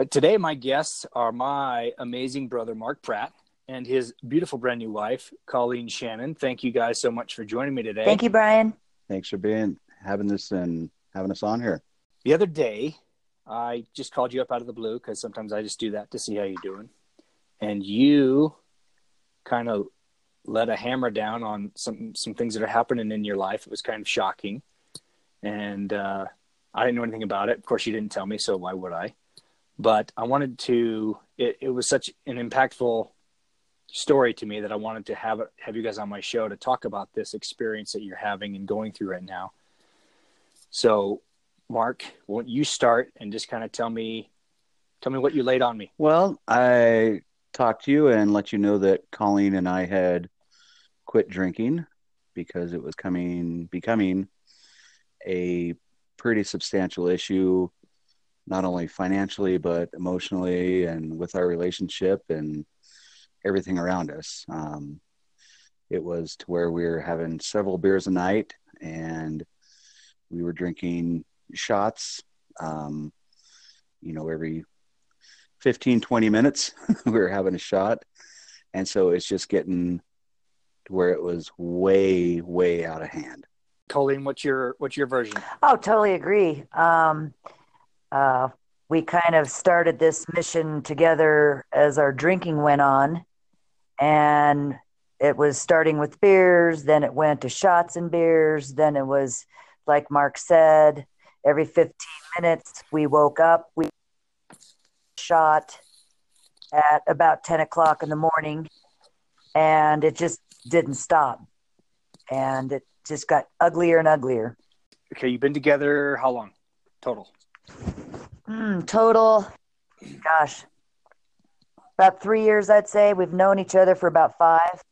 But today, my guests are my amazing brother, Mark Pratt, and his beautiful brand new wife, Colleen Shannon. Thank you guys so much for joining me today. Thank you, Brian. Thanks for being having this and having us on here. The other day, I just called you up out of the blue because sometimes I just do that to see how you're doing. And you kind of let a hammer down on some some things that are happening in your life. It was kind of shocking, and uh, I didn't know anything about it. Of course, you didn't tell me, so why would I? But I wanted to. It, it was such an impactful story to me that I wanted to have have you guys on my show to talk about this experience that you're having and going through right now. So, Mark, won't you start and just kind of tell me tell me what you laid on me? Well, I talked to you and let you know that Colleen and I had quit drinking because it was coming becoming a pretty substantial issue not only financially but emotionally and with our relationship and everything around us um, it was to where we were having several beers a night and we were drinking shots um, you know every 15, 20 minutes, we were having a shot. And so it's just getting to where it was way, way out of hand. Colleen, what's your what's your version? Oh, totally agree. Um, uh, we kind of started this mission together as our drinking went on, and it was starting with beers. Then it went to shots and beers. Then it was, like Mark said, every 15 minutes we woke up. We shot at about 10 o'clock in the morning and it just didn't stop and it just got uglier and uglier okay you've been together how long total mm, total gosh about three years i'd say we've known each other for about five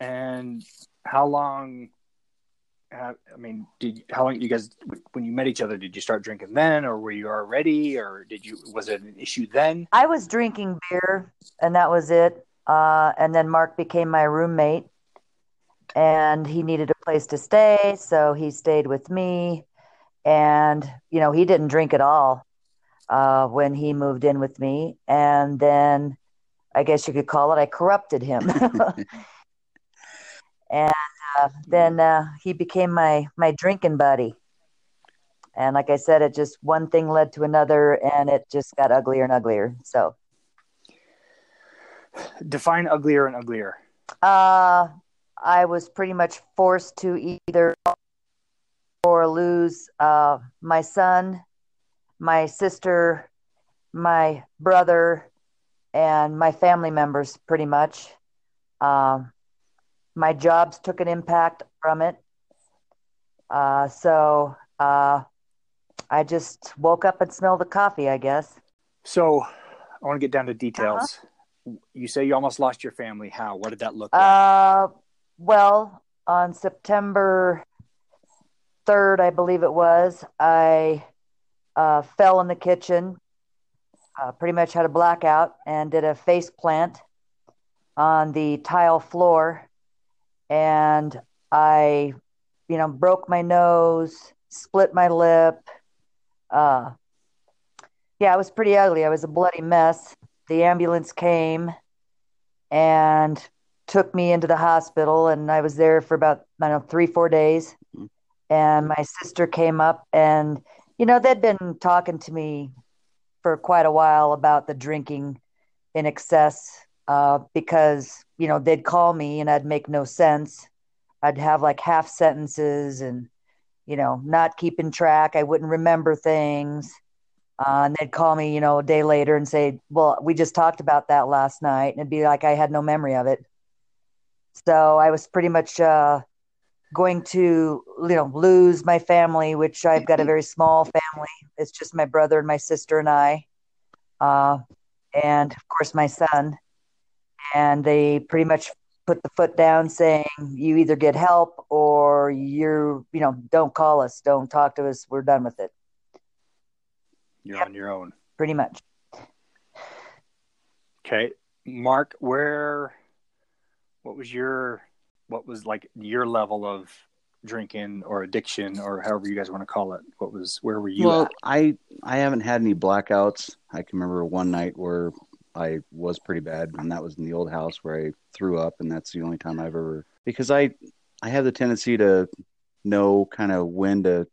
and how long I mean, did how long you guys when you met each other? Did you start drinking then, or were you already, or did you was it an issue then? I was drinking beer, and that was it. Uh, and then Mark became my roommate, and he needed a place to stay, so he stayed with me. And you know, he didn't drink at all uh, when he moved in with me, and then I guess you could call it I corrupted him. and uh, then uh, he became my my drinking buddy. And like I said, it just one thing led to another, and it just got uglier and uglier. So, define uglier and uglier. Uh, I was pretty much forced to either or lose uh, my son, my sister, my brother, and my family members, pretty much. Um, my jobs took an impact from it. Uh, so uh, I just woke up and smelled the coffee, I guess. So I want to get down to details. Uh-huh. You say you almost lost your family. How? What did that look like? Uh, well, on September 3rd, I believe it was, I uh, fell in the kitchen, uh, pretty much had a blackout, and did a face plant on the tile floor and I, you know, broke my nose, split my lip. Uh, yeah, it was pretty ugly. I was a bloody mess. The ambulance came and took me into the hospital, and I was there for about I don't know three, four days. Mm-hmm. And my sister came up, and you know they'd been talking to me for quite a while about the drinking in excess uh, because you know they'd call me and I'd make no sense. I'd have like half sentences and you know not keeping track. I wouldn't remember things. Uh, and they'd call me, you know, a day later and say, "Well, we just talked about that last night," and it'd be like I had no memory of it. So I was pretty much uh, going to, you know, lose my family, which I've got a very small family. It's just my brother and my sister and I, uh, and of course my son. And they pretty much put the foot down saying you either get help or you're you know don't call us don't talk to us we're done with it. You're yep. on your own. Pretty much. Okay mark where what was your what was like your level of drinking or addiction or however you guys want to call it? What was where were you well, at? I I haven't had any blackouts. I can remember one night where I was pretty bad, and that was in the old house where I threw up, and that's the only time I've ever because I I have the tendency to know kind of when to,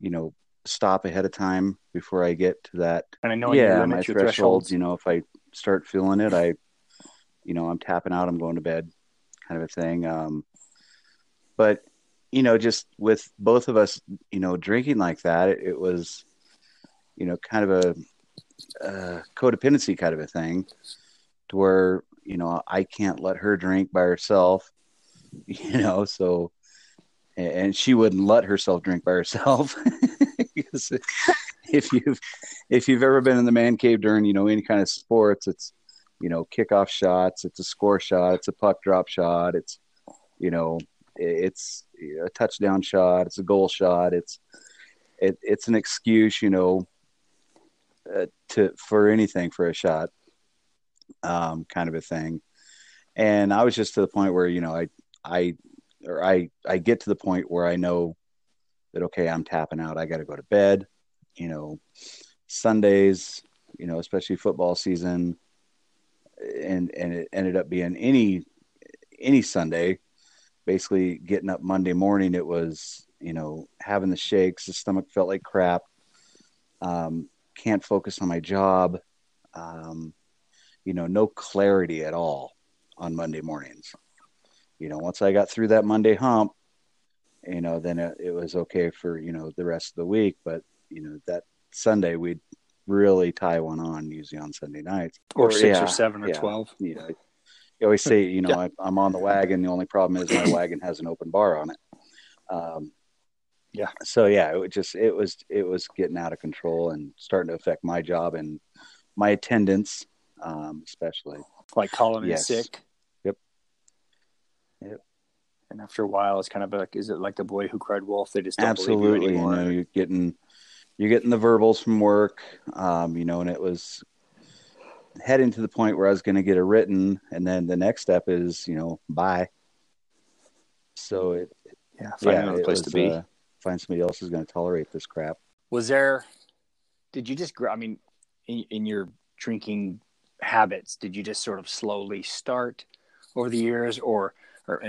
you know, stop ahead of time before I get to that. And I know yeah, my thresholds. thresholds. You know, if I start feeling it, I, you know, I'm tapping out. I'm going to bed, kind of a thing. Um, but you know, just with both of us, you know, drinking like that, it, it was, you know, kind of a codependency kind of a thing, to where you know I can't let her drink by herself, you know, so and she wouldn't let herself drink by herself if you've if you've ever been in the man cave during you know any kind of sports it's you know kickoff shots it's a score shot it's a puck drop shot it's you know it's a touchdown shot it's a goal shot it's it, it's an excuse you know uh, to for anything for a shot um kind of a thing and i was just to the point where you know i i or I I get to the point where I know that okay, I'm tapping out. I got to go to bed. You know, Sundays, you know, especially football season, and and it ended up being any any Sunday. Basically, getting up Monday morning, it was you know having the shakes. The stomach felt like crap. Um, can't focus on my job. Um, you know, no clarity at all on Monday mornings you know, once I got through that Monday hump, you know, then it, it, was okay for, you know, the rest of the week. But, you know, that Sunday we'd really tie one on usually on Sunday nights. Or, six yeah, or seven or yeah, 12. You know, you always say, you know, yeah. I, am on the wagon. The only problem is my wagon has an open bar on it. Um, yeah. So yeah, it just, it was, it was getting out of control and starting to affect my job and my attendance, um, especially. Like calling in yes. sick. Yep. Yep and after a while, it's kind of like, is it like the boy who cried wolf? They just don't absolutely. You, you, know, you're getting you're getting the verbals from work, um, you know, and it was heading to the point where I was going to get it written, and then the next step is, you know, bye. So it, yeah, find yeah, another place was, to be. Uh, find somebody else who's going to tolerate this crap. Was there? Did you just? I mean, in, in your drinking habits, did you just sort of slowly start over the years, or or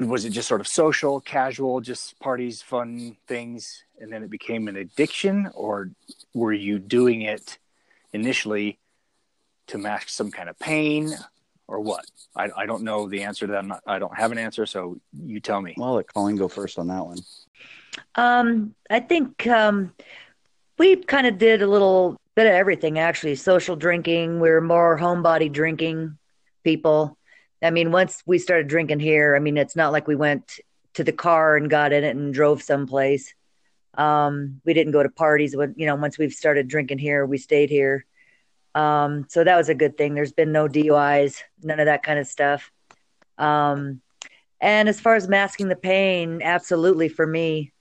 was it just sort of social, casual, just parties, fun things, and then it became an addiction, or were you doing it initially to mask some kind of pain, or what? I, I don't know the answer to that. Not, i don't have an answer, so you tell me. Well, let Colleen go first on that one. Um, I think um, we kind of did a little bit of everything. Actually, social drinking. We were more homebody drinking people. I mean, once we started drinking here, I mean, it's not like we went to the car and got in it and drove someplace. Um, we didn't go to parties. When you know, once we've started drinking here, we stayed here. Um, so that was a good thing. There's been no DUIs, none of that kind of stuff. Um, and as far as masking the pain, absolutely for me,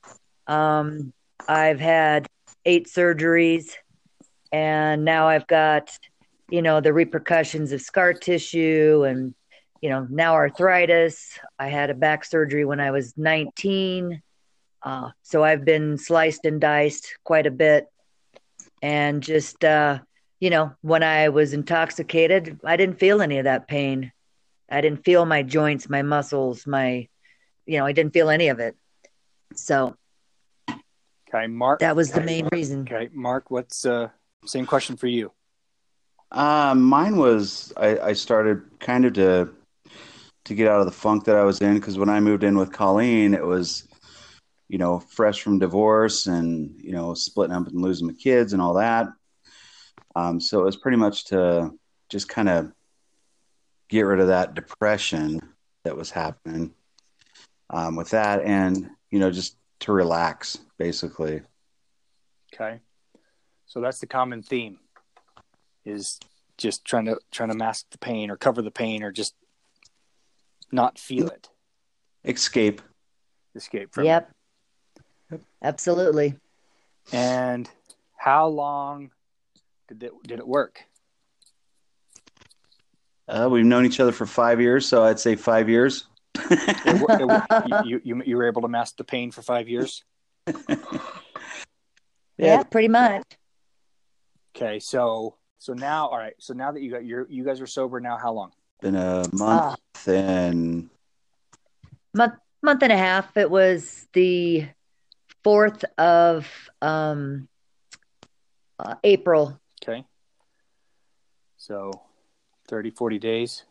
um, I've had eight surgeries, and now I've got, you know, the repercussions of scar tissue and you know, now arthritis. I had a back surgery when I was 19. Uh, so I've been sliced and diced quite a bit. And just, uh, you know, when I was intoxicated, I didn't feel any of that pain. I didn't feel my joints, my muscles, my, you know, I didn't feel any of it. So, okay, Mark. That was the main reason. Okay, Mark, what's uh, same question for you? Uh, mine was I, I started kind of to to get out of the funk that I was in because when I moved in with Colleen, it was, you know, fresh from divorce and you know splitting up and losing my kids and all that. Um, so it was pretty much to just kind of get rid of that depression that was happening um, with that, and you know, just to relax, basically. Okay, so that's the common theme: is just trying to trying to mask the pain or cover the pain or just not feel it. Escape. Escape from yep. Yep. Absolutely. And how long did it did it work? Uh, we've known each other for five years, so I'd say five years. It it you, you you were able to mask the pain for five years. Yeah, pretty much. Okay, so so now, all right. So now that you got your you guys are sober now, how long? Been a month and month month and a half. It was the fourth of um, uh, April. Okay, so 30, 40 days.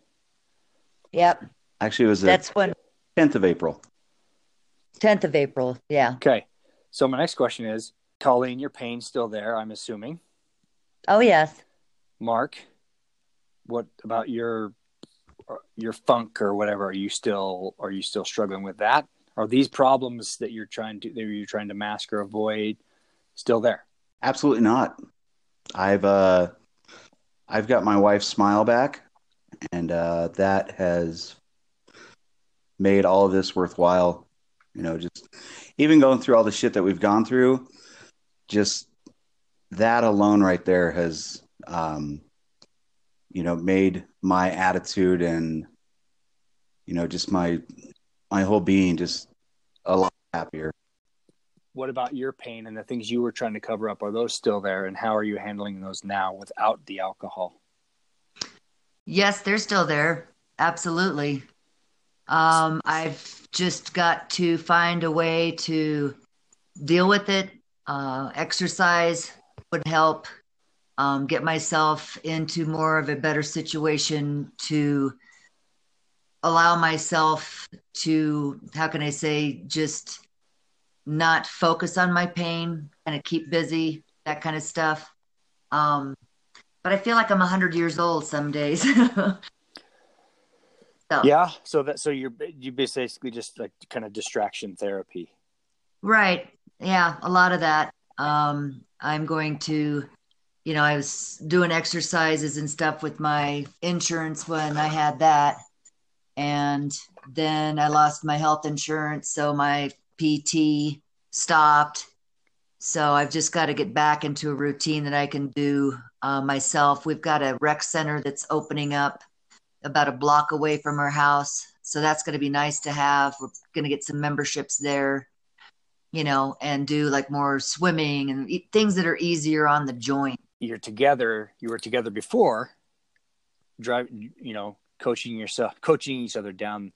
Yep, actually it was the that's when 10th of April. tenth of April. Yeah. Okay, so my next question is, Colleen, your pain's still there, I'm assuming. Oh yes. Mark, what about your your funk or whatever? Are you still are you still struggling with that? Are these problems that you're trying to that you're trying to mask or avoid still there? Absolutely not. I've uh I've got my wife's smile back and uh that has made all of this worthwhile. You know, just even going through all the shit that we've gone through, just that alone right there has um you know made my attitude and you know just my my whole being just a lot happier. What about your pain and the things you were trying to cover up? Are those still there, and how are you handling those now without the alcohol? Yes, they're still there. Absolutely. Um, I've just got to find a way to deal with it. Uh, exercise would help um, get myself into more of a better situation to allow myself to, how can I say, just not focus on my pain, kind of keep busy, that kind of stuff. Um, but I feel like I'm 100 years old some days. so, Yeah. So that so you're you basically just like kind of distraction therapy. Right. Yeah, a lot of that. Um, I'm going to, you know, I was doing exercises and stuff with my insurance when I had that. And then I lost my health insurance. So my PT stopped. So I've just got to get back into a routine that I can do uh, myself. We've got a rec center that's opening up about a block away from our house. So that's going to be nice to have. We're going to get some memberships there you know, and do like more swimming and things that are easier on the joint. You're together. You were together before, driving. You know, coaching yourself, coaching each other down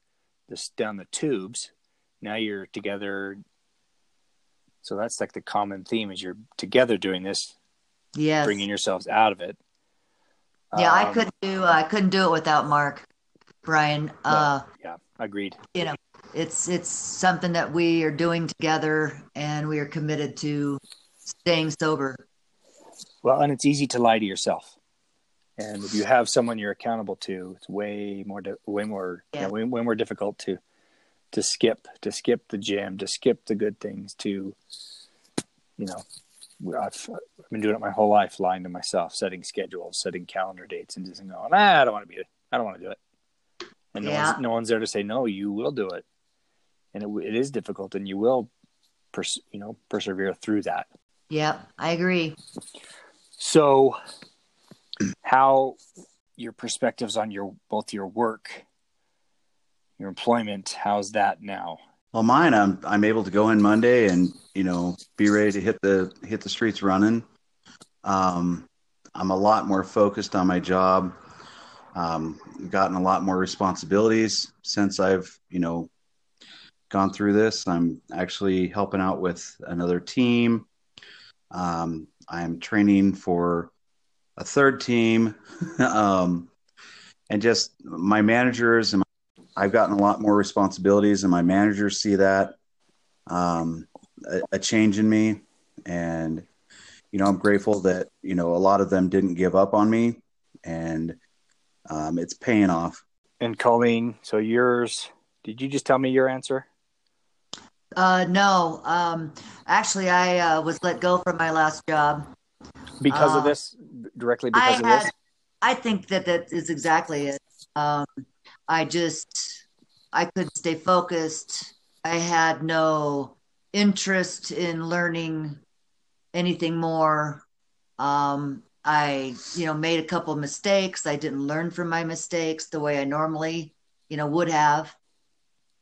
this down the tubes. Now you're together. So that's like the common theme: is you're together doing this, Yes. bringing yourselves out of it. yeah, I Um, couldn't do I couldn't do it without Mark, Brian. Uh, Yeah, agreed. you know, it's it's something that we are doing together, and we are committed to staying sober. Well, and it's easy to lie to yourself. And if you have someone you're accountable to, it's way more, way more, Yeah. yeah. way, way more difficult to, to skip, to skip the gym, to skip the good things, to, you know, I've, I've been doing it my whole life, lying to myself, setting schedules, setting calendar dates, and just going, nah, I don't want to be, I don't want to do it. And no, Yeah. one's, no one's there to say, no, you will do it. And it, it is difficult, and you will, pers- you know, persevere through that. Yep, I agree. So, how your perspectives on your both your work, your employment, how's that now? Well, mine, I'm I'm able to go in Monday and you know be ready to hit the hit the streets running. Um, I'm a lot more focused on my job. Um, gotten a lot more responsibilities since I've you know gone through this. I'm actually helping out with another team. Um, I'm training for a third team, um, and just my managers and my I've gotten a lot more responsibilities, and my managers see that um, a, a change in me, and you know I'm grateful that you know a lot of them didn't give up on me, and um, it's paying off. And Colleen, so yours, did you just tell me your answer? Uh, no, um, actually, I uh, was let go from my last job. Because Uh, of this, directly I because of had, this? I think that that is exactly it. Um, I just, I couldn't stay focused. I had no interest in learning anything more. Um, I, you know, made a couple of mistakes. I didn't learn from my mistakes the way I normally, you know, would have.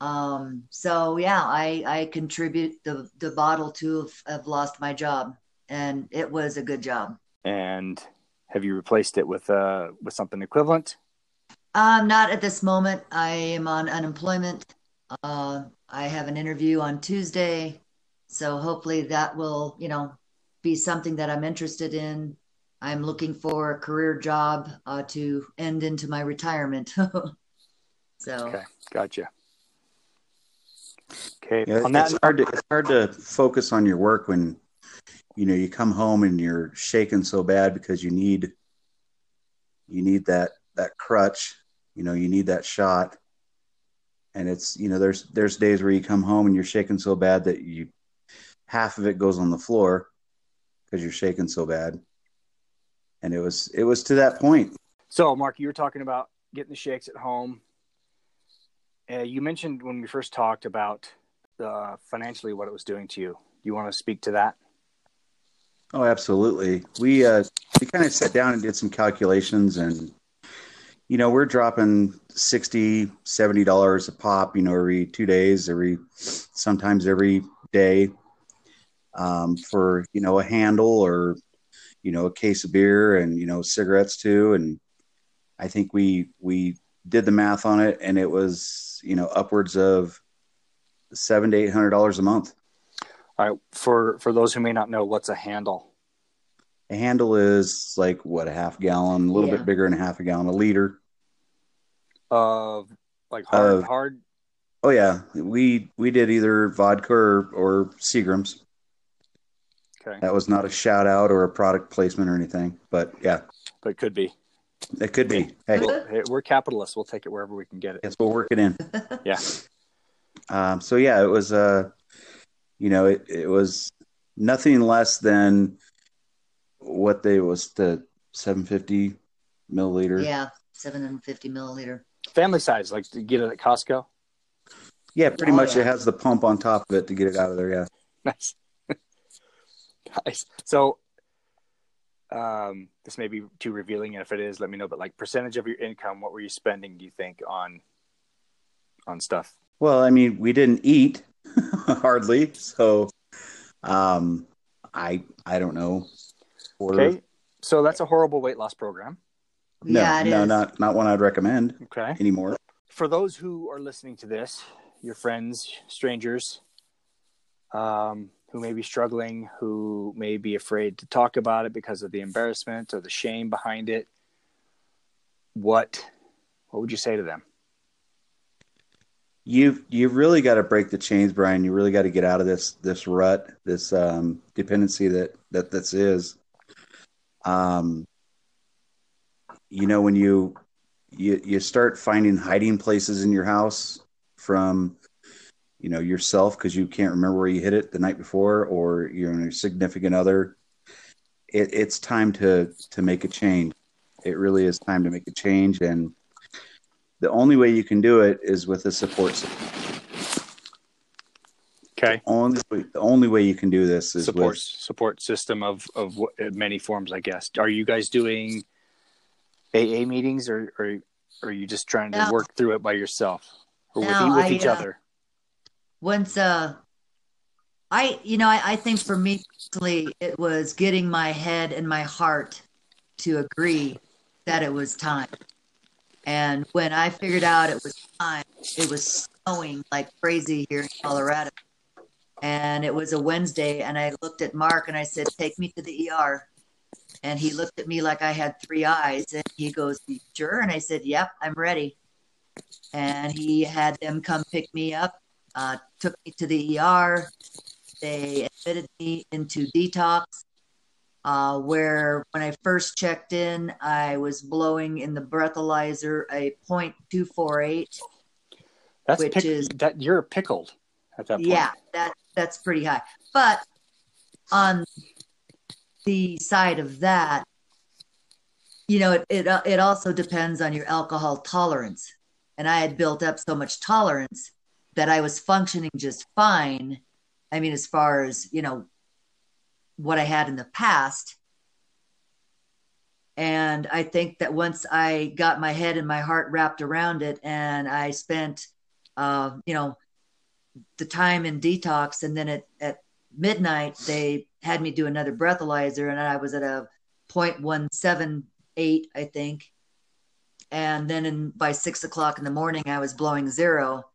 Um, so yeah, I I contribute the the bottle to have, lost my job, and it was a good job. And have you replaced it with uh with something equivalent? Um, not at this moment. I am on unemployment. Uh, I have an interview on Tuesday, so hopefully that will, you know, be something that I'm interested in. I'm looking for a career job uh, to end into my retirement. so Okay, gotcha. Okay, Yeah, on that it's hard to it's hard to focus on your work when you know you come home and you're shaking so bad because you need you need that that crutch, you know, you need that shot. And it's you know there's there's days where you come home and you're shaking so bad that you half of it goes on the floor because you're shaking so bad. And it was it was to that point. So, Mark, you were talking about getting the shakes at home. Uh, you mentioned when we first talked about uh, financially what it was doing to you. You want to speak to that? Oh, absolutely. We uh, we kind of sat down and did some calculations, and you know, we're dropping 60 70 dollars a pop. You know, every two days, every sometimes every day, um, for you know a handle or you know a case of beer and you know cigarettes too. And I think we we did the math on it, and it was you know upwards of seven to eight hundred dollars a month. All right. For for those who may not know, what's a handle? A handle is like what a half gallon, a little Yeah. bit bigger than a half a gallon, a liter. Of like hard, hard. Oh yeah, we we did either vodka or, or Seagrams. Okay, That was not a shout out or a product placement or anything, but yeah, but it could be. It could be. Hey, Well, hey, we're capitalists. We'll take it wherever we can get it. guess we'll work it in. Yeah. Um, so yeah, it was uh, you know, it, it was nothing less than what they was the 750 milliliter. yeah, 750 milliliter. Family size, like to get it at Costco. Yeah, pretty Oh, much yeah. it has the pump on top of it to get it out of there. Yeah. Nice. nice. So, um, this may be too revealing, and if it is, let me know. But like percentage of your income, what were you spending? Do you think on on stuff? Well, I mean, we didn't eat hardly, so um, I I don't know. Quarter- Okay, so that's a horrible weight loss program. No, yeah, it is. no, not not one I'd recommend Okay, anymore. for those who are listening to this, your friends, strangers, um, who may be struggling, who may be afraid to talk about it because of the embarrassment or the shame behind it, what what would you say to them? You've you've really got to break the chains, Brian. You really got to get out of this this rut, this um, dependency that that this is. Um, you know, when you you you start finding hiding places in your house from you know yourself because you can't remember where you hit it the night before, or your significant other. It, it's time to to make a change. It really is time to make a change, and the only way you can do it is with a support system. Okay. Only the only way you can do this is support with support system of of what- many forms, I guess. Are you guys doing AA meetings, or or, or are you just trying to No. work through it by yourself, or with, No, e- with I, each uh, other? Once uh i you know I, I think for me personally it was getting my head and my heart to agree that it was time. And when i figured out it was time it was snowing like crazy here in colorado. And it was a wednesday and i looked at mark and i said take me to the er and he looked at me like i had three eyes and he goes "You sure? And i said yep i'm ready. And he had them come pick me up uh, took me to the ER. They admitted me into detox, uh, where when I first checked in, I was blowing in the breathalyzer a .248. That's which pick, is- that you're pickled at that point. Yeah, that that's pretty high. But on the side of that, you know, it it, it also depends on your alcohol tolerance. And I had built up so much tolerance that I was functioning just fine. I mean, as far as you know, what I had in the past. And I think that once I got my head and my heart wrapped around it, and I spent uh, you know, the time in detox. And then at, at midnight, they had me do another breathalyzer and I was at a 0.178, I think. And then in, by six o'clock in the morning, I was blowing zero.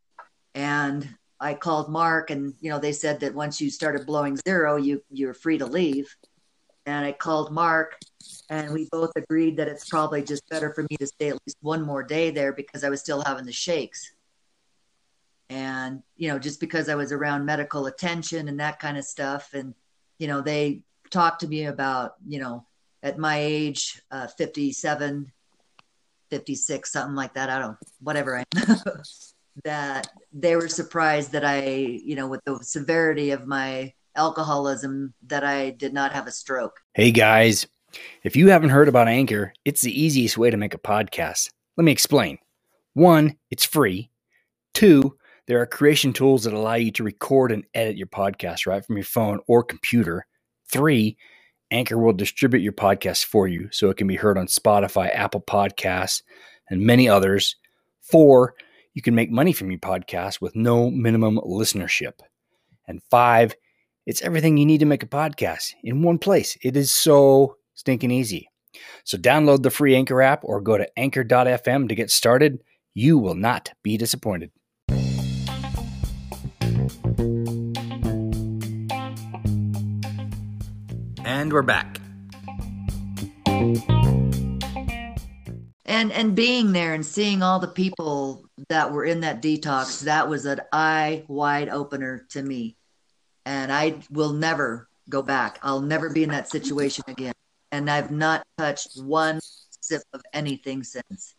And I called Mark and, you know, they said that once you started blowing zero, you, you're free to leave. And I called Mark and we both agreed that it's probably just better for me to stay at least one more day there because I was still having the shakes. And, you know, just because I was around medical attention and that kind of stuff. And, you know, they talked to me about, you know, at my age, uh, 57, 56, something like that. I don't, whatever I that they were surprised that I, you know, with the severity of my alcoholism, that I did not have a stroke. Hey guys, if you haven't heard about Anchor, it's the easiest way to make a podcast. Let me explain. One, it's free. Two, there are creation tools that allow you to record and edit your podcast right from your phone or computer. Three, Anchor will distribute your podcast for you so it can be heard on Spotify, Apple Podcasts, and many others. Four, you can make money from your podcast with no minimum listenership. And five, it's everything you need to make a podcast in one place. It is so stinking easy. So download the free Anchor app or go to anchor.fm to get started. You will not be disappointed. And we're back. And and being there and seeing all the people that were in that detox, that was an eye wide opener to me. And I will never go back. I'll never be in that situation again. And I've not touched one sip of anything since.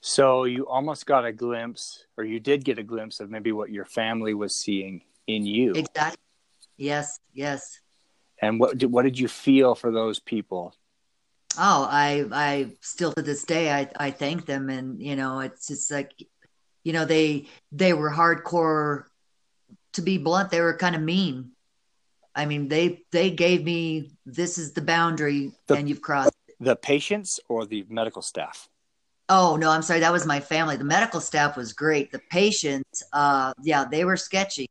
So you almost got a glimpse, or you did get a glimpse of maybe what your family was seeing in you. Exactly. Yes, yes. And what did, what did you feel for those people? Oh, I I still to this day I I thank them and you know it's just like you know they they were hardcore to be blunt they were kind of mean. I mean they they gave me this is the boundary The- and you've crossed. The patients or the medical staff? Oh no, I'm sorry that was my family. The medical staff was great. The patients uh yeah, they were sketchy.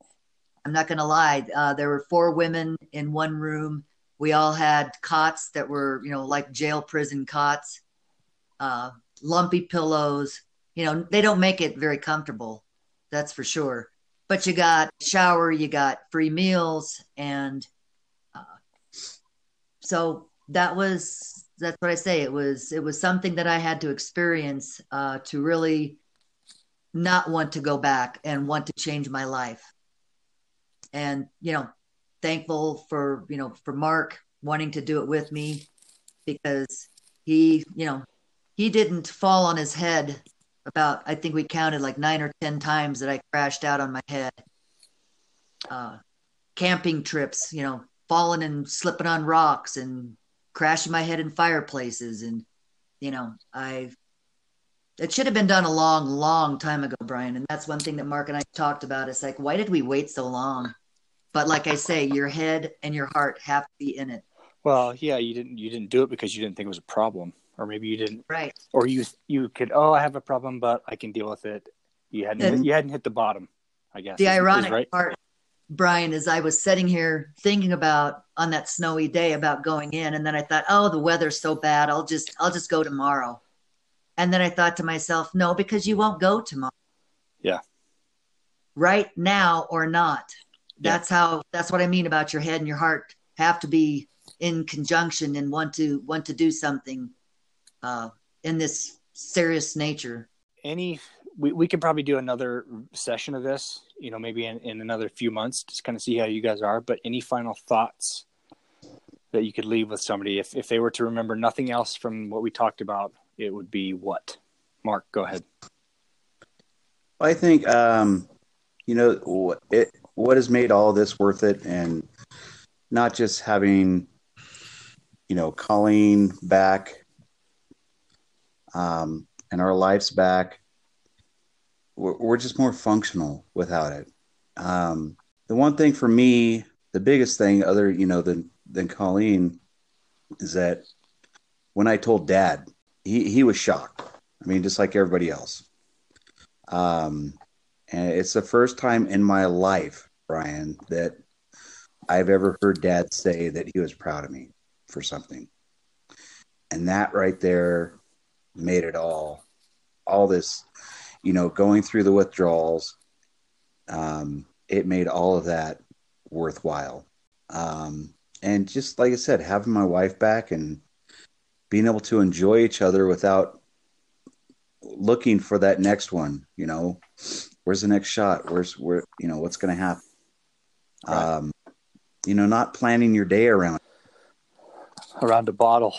I'm not going to lie. Uh, there were four women in one room. We all had cots that were, you know, like jail prison cots, uh, lumpy pillows. You know, they don't make it very comfortable. That's for sure. But you got shower, you got free meals, and uh, so that was that's what I say. It was it was something that I had to experience uh, to really not want to go back and want to change my life and you know thankful for you know for mark wanting to do it with me because he you know he didn't fall on his head about i think we counted like nine or ten times that i crashed out on my head. Uh camping trips you know falling and slipping on rocks and crashing my head in fireplaces and you know i it should have been done a long long time ago brian. And that's one thing that mark and i talked about. It's like why did we wait so long but like I say, your head and your heart have to be in it. Well, yeah, you didn't you didn't do it because you didn't think it was a problem, or maybe you didn't, Right. or you you could oh I have a problem, but I can deal with it. You hadn't And- you hadn't hit the bottom, I guess. The is- is ironic right. part, Brian, is I was sitting here thinking about on that snowy day about going in, and then I thought, oh, the weather's so bad. I'll just I'll just go tomorrow. And then I thought to myself, no, because you won't go tomorrow. Yeah. Right now or not. Yeah. That's how that's what I mean about your head and your heart have to be in conjunction and want to want to do something uh, in this serious nature. Any we we could probably do another session of this, you know, maybe in, in another few months, just kind of see how you guys are. But any final thoughts that you could leave with somebody if if they were to remember nothing else from what we talked about, it would be what? Mark, go ahead. I think, um, you know, it what has made all this worth it, and not just having, you know, Colleen back, um, and our lives back. We're, we're just more functional without it. Um, the one thing for me, the biggest thing, other you know than than Colleen, is that when I told Dad, he he was shocked. I mean, just like everybody else. Um, And it's the first time in my life, Brian, that I've ever heard dad say that he was proud of me for something. And that right there made it all, all this, you know, going through the withdrawals. Um, it made all of that worthwhile. Um, and just like I said, having my wife back and being able to enjoy each other without looking for that next one, you know, where's the next shot? Where's where, you know, what's going to happen? Right. Um, you know, not planning your day around around a bottle.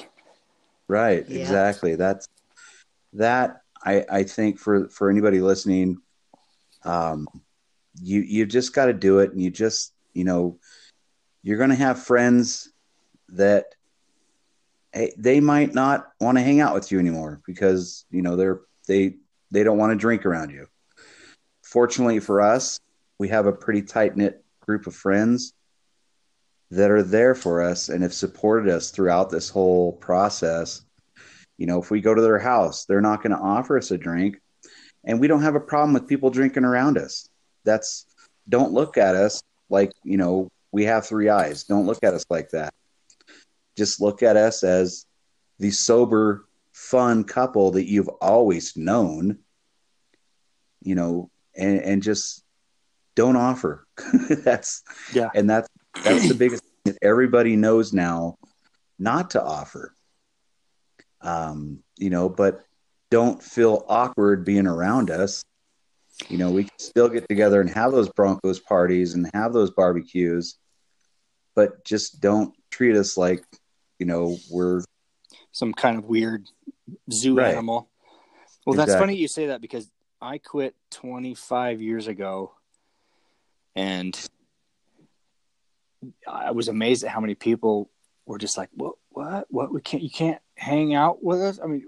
Right. Yeah. Exactly. That's that. I I think for for anybody listening, um, you you've just got to do it, and you just you know, you're going to have friends that hey, they might not want to hang out with you anymore because you know they're they they don't want to drink around you. Fortunately for us, we have a pretty tight knit group of friends that are there for us and have supported us throughout this whole process. You know, if we go to their house, they're not going to offer us a drink, and we don't have a problem with people drinking around us. That's don't look at us like you know we have three eyes. Don't look at us like that. Just look at us as the sober, fun couple that you've always known. You know, and and just don't offer. that's yeah, and that's that's the biggest thing that everybody knows now not to offer. Um, you know, but don't feel awkward being around us. You know, we can still get together and have those Broncos parties and have those barbecues, but just don't treat us like, you know, we're some kind of weird zoo right. animal. Well, exactly. that's funny you say that because I quit 25 years ago and I was amazed at how many people were just like, "What? What? What? We can't. You can't hang out with us." I mean,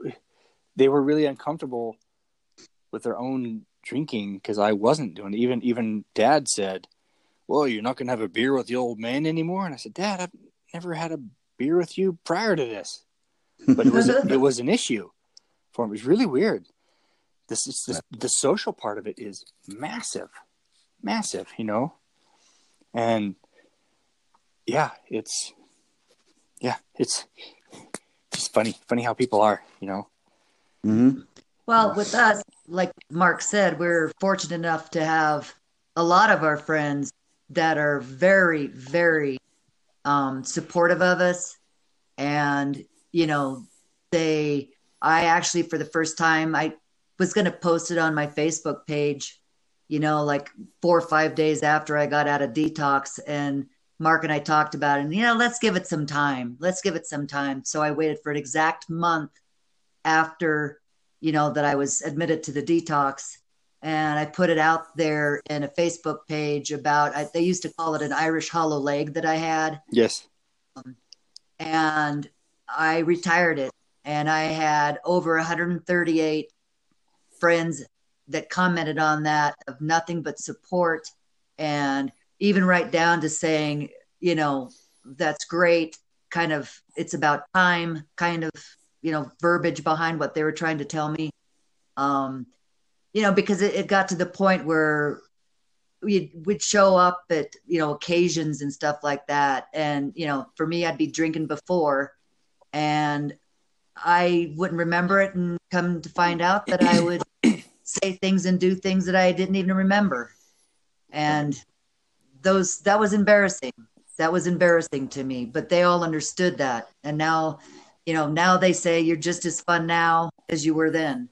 they were really uncomfortable with their own drinking because I wasn't doing it. Even even Dad said, "Well, you're not going to have a beer with the old man anymore." And I said, "Dad, I've never had a beer with you prior to this." But it was it was an issue for him. It was really weird. This is this, the social part of it is massive, massive. You know, and yeah, it's yeah, it's just funny, funny how people are, you know. Mm-hmm. Well, with us, like Mark said, we're fortunate enough to have a lot of our friends that are very, very um, supportive of us, and you know, they. I actually, for the first time, I was going to post it on my Facebook page, you know, like four or five days after I got out of detox, and Mark and I talked about it. And, you know, let's give it some time. Let's give it some time. So I waited for an exact month after, you know, that I was admitted to the detox. And I put it out there in a Facebook page about, I, they used to call it an Irish hollow leg that I had. Yes. Um, and I retired it. And I had over 138 friends that commented on that of nothing but support and even right down to saying, you know, that's great. Kind of, it's about time, kind of, you know, verbiage behind what they were trying to tell me. Um, you know, because it, it got to the point where we would show up at, you know, occasions and stuff like that. And, you know, for me, I'd be drinking before and I wouldn't remember it and come to find out that I would say things and do things that I didn't even remember. And those that was embarrassing. That was embarrassing to me but they all understood that. And now you know now they say you're just as fun now as you were then.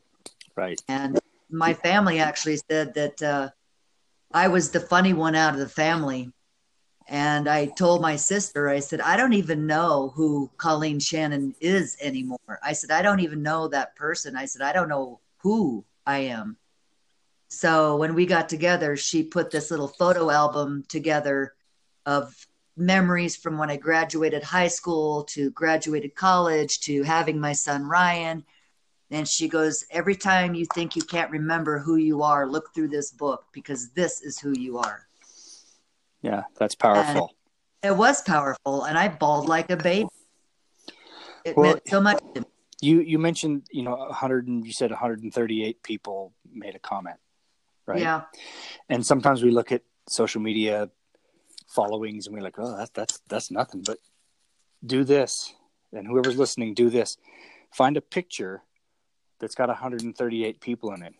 Right. And my family actually said that uh, i was the funny one out of the family. And i told my sister i said i don't even know who colleen shannon is anymore. I said i don't even know that person. I said i don't know who i am so when we got together, she put this little photo album together of memories from when I graduated high school to graduated college to having my son Ryan. And she goes, Every time you think you can't remember who you are, look through this book because this is who you are. Yeah, that's powerful. And it was powerful. And I bawled like a baby. It well, meant so much You you mentioned, you know, 100 and you said 138 people made a comment right? Yeah. And sometimes we look at social media followings and we're like, oh, that's that's that's nothing. But do this, and whoever's listening, do this. Find a picture that's got 138 people in it,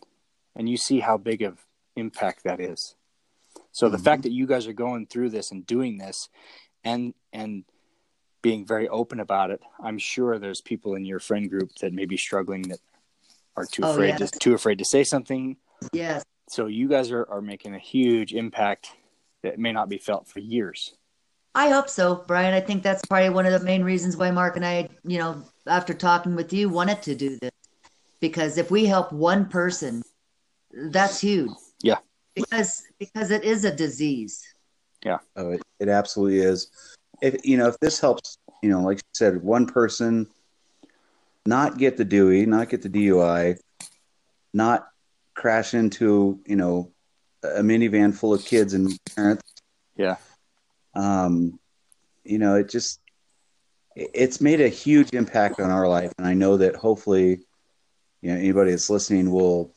and you see how big of impact that is. So the Mhm. fact that you guys are going through this and doing this, and and being very open about it, I'm sure there's people in your friend group that may be struggling that are too Oh, afraid yes. to too afraid to say something. Yes. So you guys are, are making a huge impact that may not be felt for years. I hope so, Brian. I think that's probably one of the main reasons why Mark and I, you know, after talking with you, wanted to do this. Because if we help one person, that's huge. Yeah. Because because it is a disease. Yeah. Oh, it, it absolutely is. If you know, if this helps, you know, like you said, one person not get the Dewey, not get the DUI, not crash into, you know, a minivan full of kids and parents. Yeah. Um, you know, it just it's made a huge impact on our life, and I know that hopefully, you know, anybody that's listening will,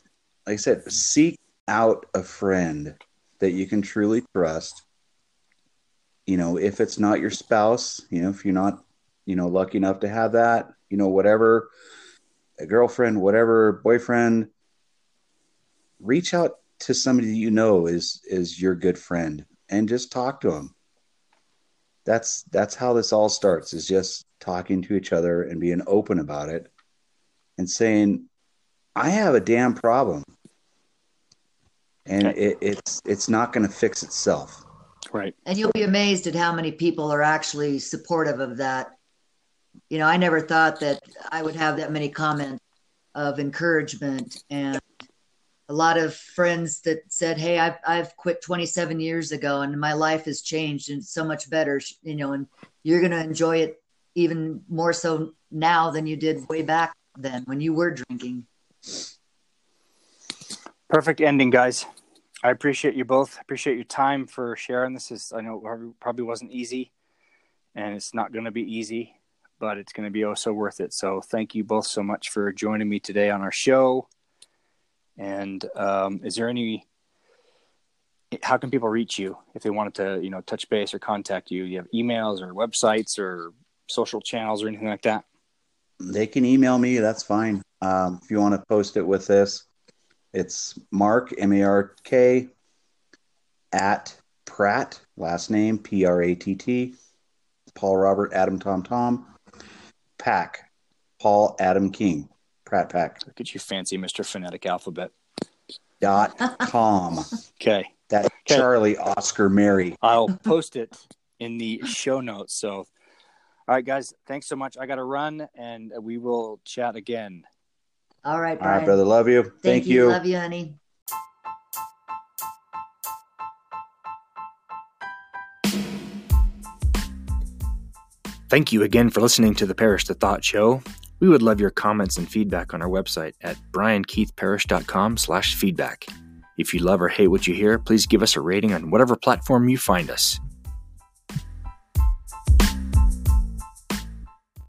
like I said, seek out a friend that you can truly trust you know, if it's not your spouse, you know, if you're not, you know, lucky enough to have that, you know, whatever, a girlfriend, whatever, boyfriend, reach out to somebody that you know is is your good friend and just talk to them. That's that's how this all starts is just talking to each other and being open about it and saying, I have a damn problem. And it, it's it's not going to fix itself. Right. And you'll be amazed at how many people are actually supportive of that. You know, I never thought that I would have that many comments of encouragement and a lot of friends that said, "Hey, I've I've quit 27 years ago and my life has changed and it's so much better." You know, and you're going to enjoy it even more so now than you did way back then when you were drinking. Perfect ending, guys. I appreciate you both. Appreciate your time for sharing this. Is I know probably wasn't easy, and it's not going to be easy, but it's going to be oh so worth it. So thank you both so much for joining me today on our show. And um, is there any? How can people reach you if they wanted to, you know, touch base or contact you? You have emails or websites or social channels or anything like that? They can email me. That's fine. Um, if you want to post it with this, it's Mark M A R K at Pratt last name P R A T T Paul Robert Adam Tom Tom Pack Paul Adam King Pratt Pack Look at you, fancy Mister Phonetic Alphabet. dot com. Okay. That Okay. Charlie Oscar Mary. I'll post it in the show notes. So, all right, guys, thanks so much. I got to run, and we will chat again. All right, All Brian. right, brother. Love you. Thank, Thank, you. you. Love you, honey. Thank you again for listening to the Parrish the Thought Show. We would love your comments and feedback on our website at briankeithparrish.com slash feedback. If you love or hate what you hear, please give us a rating on whatever platform you find us.